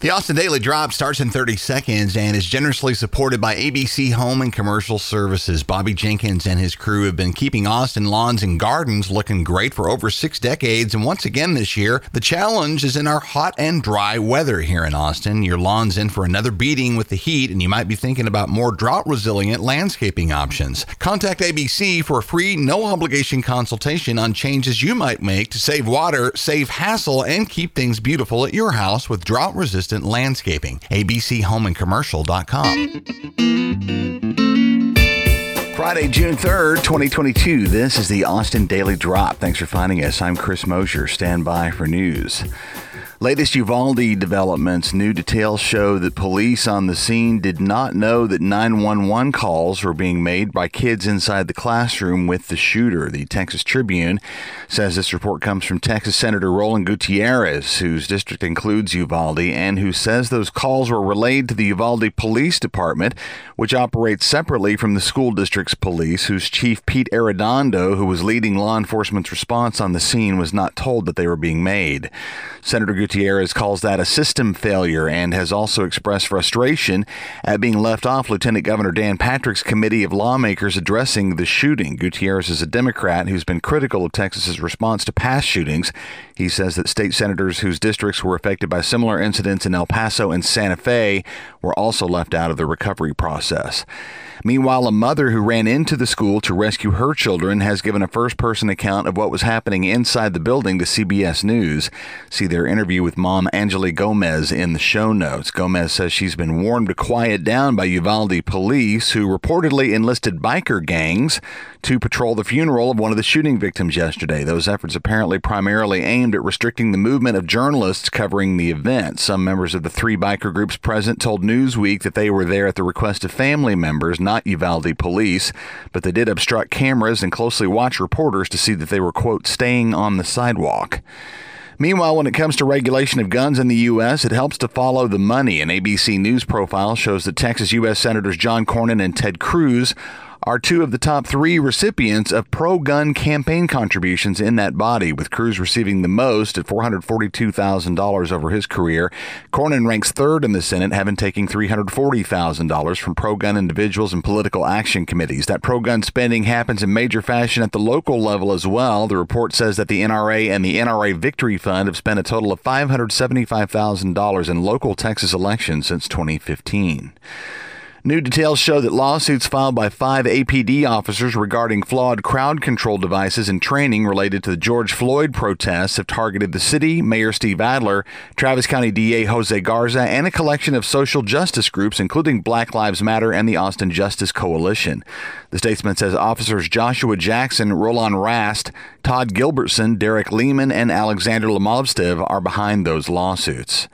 The Austin Daily Drop starts in 30 seconds and is generously supported by ABC Home and Commercial Services. Bobby Jenkins and his crew have been keeping Austin lawns and gardens looking great for over six decades. And once again this year, the challenge is in our hot and dry weather here in Austin. Your lawn's in for another beating with the heat, and you might be thinking about more drought resilient landscaping options. Contact ABC for a free, no obligation consultation on changes you might make to save water, save hassle, and keep things beautiful at your house with drought resistant landscaping. ABCHomeandCommercial.com. Friday, June 3rd, 2022. This is the Austin Daily Drop. Thanks for finding us. I'm Chris Mosier. Stand by for news. Latest Uvalde developments. New details show that police on the scene did not know that 911 calls were being made by kids inside the classroom with the shooter. The Texas Tribune says this report comes from Texas Senator Roland Gutierrez, whose district includes Uvalde, and who says those calls were relayed to the Uvalde Police Department, which operates separately from the school district's police, whose chief Pete Arredondo, who was leading law enforcement's response on the scene, was not told that they were being made. Senator Gutierrez calls that a system failure and has also expressed frustration at being left off Lieutenant Governor Dan Patrick's committee of lawmakers addressing the shooting. Gutierrez is a Democrat who's been critical of Texas's response to past shootings. He says that state senators whose districts were affected by similar incidents in El Paso and Santa Fe were also left out of the recovery process. Meanwhile, a mother who ran into the school to rescue her children has given a first person account of what was happening inside the building to CBS News. See their interview with mom Angeli Gomez in the show notes. Gomez says she's been warned to quiet down by Uvalde police, who reportedly enlisted biker gangs to patrol the funeral of one of the shooting victims yesterday. Those efforts apparently primarily aimed at restricting the movement of journalists covering the event. Some members of the three biker groups present told Newsweek that they were there at the request of family members, not Uvalde police, but they did obstruct cameras and closely watch reporters to see that they were, quote, staying on the sidewalk. Meanwhile, when it comes to regulation of guns in the U.S., it helps to follow the money. An ABC News profile shows that Texas U.S. Senators John Cornyn and Ted Cruz are two of the top three recipients of pro gun campaign contributions in that body, with Cruz receiving the most at $442,000 over his career. Cornyn ranks third in the Senate, having taken $340,000 from pro gun individuals and political action committees. That pro gun spending happens in major fashion at the local level as well. The report says that the NRA and the NRA Victory Fund have spent a total of $575,000 in local Texas elections since 2015. New details show that lawsuits filed by five APD officers regarding flawed crowd control devices and training related to the George Floyd protests have targeted the city, Mayor Steve Adler, Travis County DA Jose Garza, and a collection of social justice groups, including Black Lives Matter and the Austin Justice Coalition. The statesman says officers Joshua Jackson, Roland Rast, Todd Gilbertson, Derek Lehman, and Alexander Lomovstev are behind those lawsuits.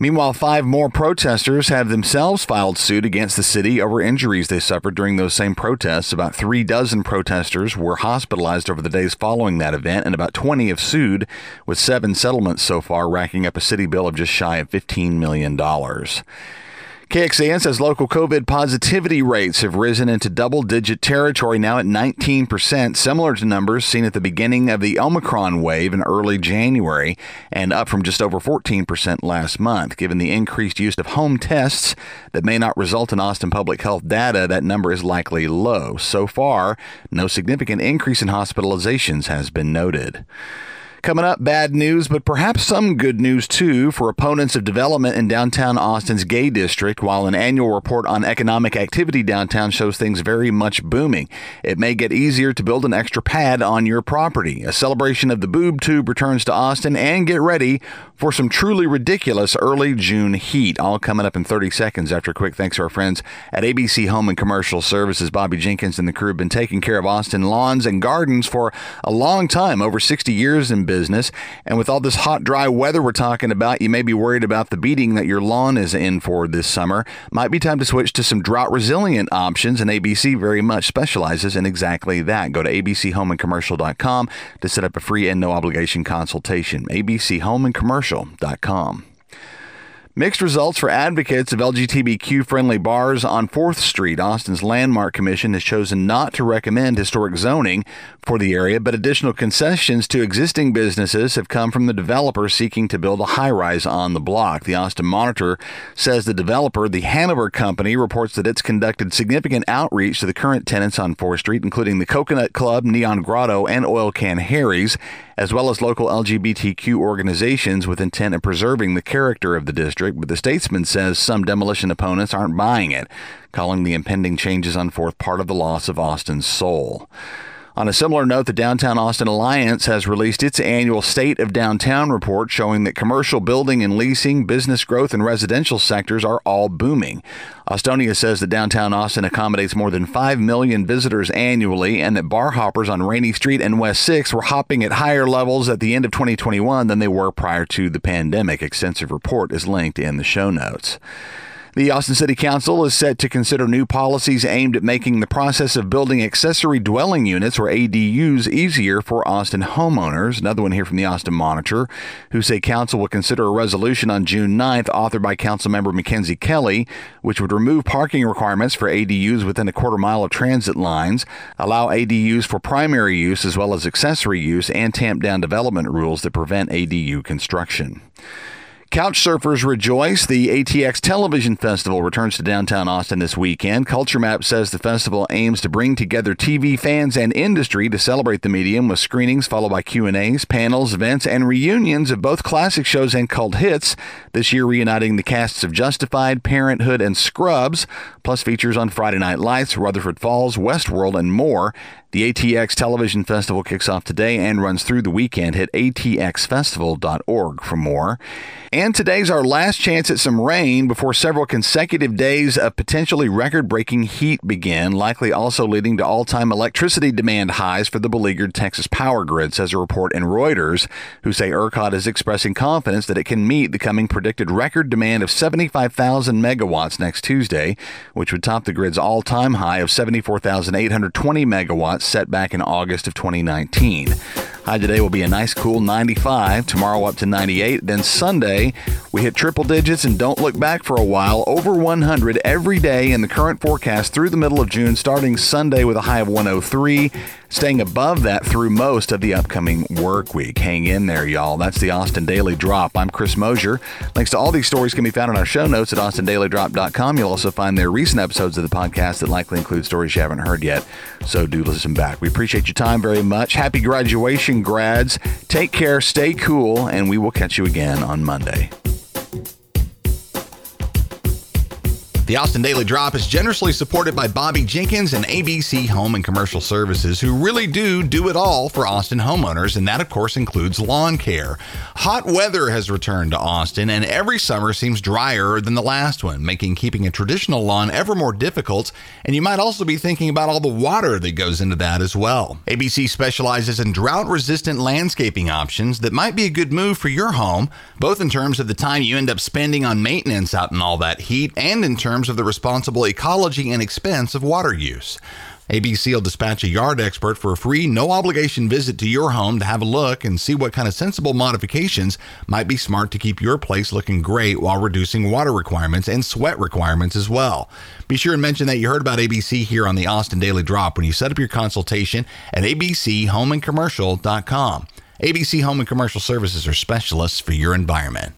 Meanwhile, five more protesters have themselves filed suit against the city over injuries they suffered during those same protests. About three dozen protesters were hospitalized over the days following that event, and about 20 have sued, with seven settlements so far, racking up a city bill of just shy of $15 million. KXAN says local COVID positivity rates have risen into double digit territory now at 19%, similar to numbers seen at the beginning of the Omicron wave in early January, and up from just over 14% last month. Given the increased use of home tests that may not result in Austin public health data, that number is likely low. So far, no significant increase in hospitalizations has been noted. Coming up, bad news, but perhaps some good news too for opponents of development in downtown Austin's gay district. While an annual report on economic activity downtown shows things very much booming, it may get easier to build an extra pad on your property. A celebration of the boob tube returns to Austin, and get ready for some truly ridiculous early June heat. All coming up in 30 seconds after a quick thanks to our friends at ABC Home and Commercial Services. Bobby Jenkins and the crew have been taking care of Austin lawns and gardens for a long time, over 60 years in business. And with all this hot, dry weather we're talking about, you may be worried about the beating that your lawn is in for this summer. Might be time to switch to some drought resilient options, and ABC very much specializes in exactly that. Go to abchomeandcommercial.com to set up a free and no obligation consultation. ABC Home and Commercial. Mixed results for advocates of LGBTQ friendly bars on 4th Street. Austin's Landmark Commission has chosen not to recommend historic zoning for the area, but additional concessions to existing businesses have come from the developer seeking to build a high rise on the block. The Austin Monitor says the developer, the Hanover Company, reports that it's conducted significant outreach to the current tenants on 4th Street, including the Coconut Club, Neon Grotto, and Oil Can Harry's, as well as local LGBTQ organizations with intent of preserving the character of the district but the statesman says some demolition opponents aren't buying it, calling the impending changes on 4th part of the loss of Austin's soul. On a similar note, the Downtown Austin Alliance has released its annual State of Downtown report showing that commercial building and leasing, business growth, and residential sectors are all booming. Austonia says that downtown Austin accommodates more than 5 million visitors annually and that bar hoppers on Rainey Street and West 6 were hopping at higher levels at the end of 2021 than they were prior to the pandemic. Extensive report is linked in the show notes. The Austin City Council is set to consider new policies aimed at making the process of building accessory dwelling units, or ADUs, easier for Austin homeowners. Another one here from the Austin Monitor, who say council will consider a resolution on June 9th, authored by Councilmember Mackenzie Kelly, which would remove parking requirements for ADUs within a quarter mile of transit lines, allow ADUs for primary use as well as accessory use, and tamp down development rules that prevent ADU construction. Couch surfers rejoice. The ATX Television Festival returns to downtown Austin this weekend. Culture Map says the festival aims to bring together TV fans and industry to celebrate the medium with screenings followed by Q&As, panels, events, and reunions of both classic shows and cult hits. This year reuniting the casts of Justified, Parenthood, and Scrubs, plus features on Friday Night Lights, Rutherford Falls, Westworld, and more. The ATX Television Festival kicks off today and runs through the weekend. Hit atxfestival.org for more. And today's our last chance at some rain before several consecutive days of potentially record breaking heat begin, likely also leading to all time electricity demand highs for the beleaguered Texas power grid, says a report in Reuters, who say ERCOT is expressing confidence that it can meet the coming predicted record demand of 75,000 megawatts next Tuesday, which would top the grid's all time high of 74,820 megawatts set back in August of 2019. High today will be a nice cool 95, tomorrow up to 98. Then Sunday, we hit triple digits and don't look back for a while, over 100 every day in the current forecast through the middle of June, starting Sunday with a high of 103, staying above that through most of the upcoming work week. Hang in there, y'all. That's the Austin Daily Drop. I'm Chris Mosier. Links to all these stories can be found on our show notes at austindailydrop.com. You'll also find their recent episodes of the podcast that likely include stories you haven't heard yet. So do listen back. We appreciate your time very much. Happy graduation grads. Take care, stay cool, and we will catch you again on Monday. The Austin Daily Drop is generously supported by Bobby Jenkins and ABC Home and Commercial Services, who really do do it all for Austin homeowners, and that, of course, includes lawn care. Hot weather has returned to Austin, and every summer seems drier than the last one, making keeping a traditional lawn ever more difficult. And you might also be thinking about all the water that goes into that as well. ABC specializes in drought resistant landscaping options that might be a good move for your home, both in terms of the time you end up spending on maintenance out in all that heat and in terms terms of the responsible ecology and expense of water use. ABC will dispatch a yard expert for a free, no obligation visit to your home to have a look and see what kind of sensible modifications might be smart to keep your place looking great while reducing water requirements and sweat requirements as well. Be sure and mention that you heard about ABC here on the Austin Daily Drop when you set up your consultation at abchomeandcommercial.com. ABC Home and Commercial Services are specialists for your environment.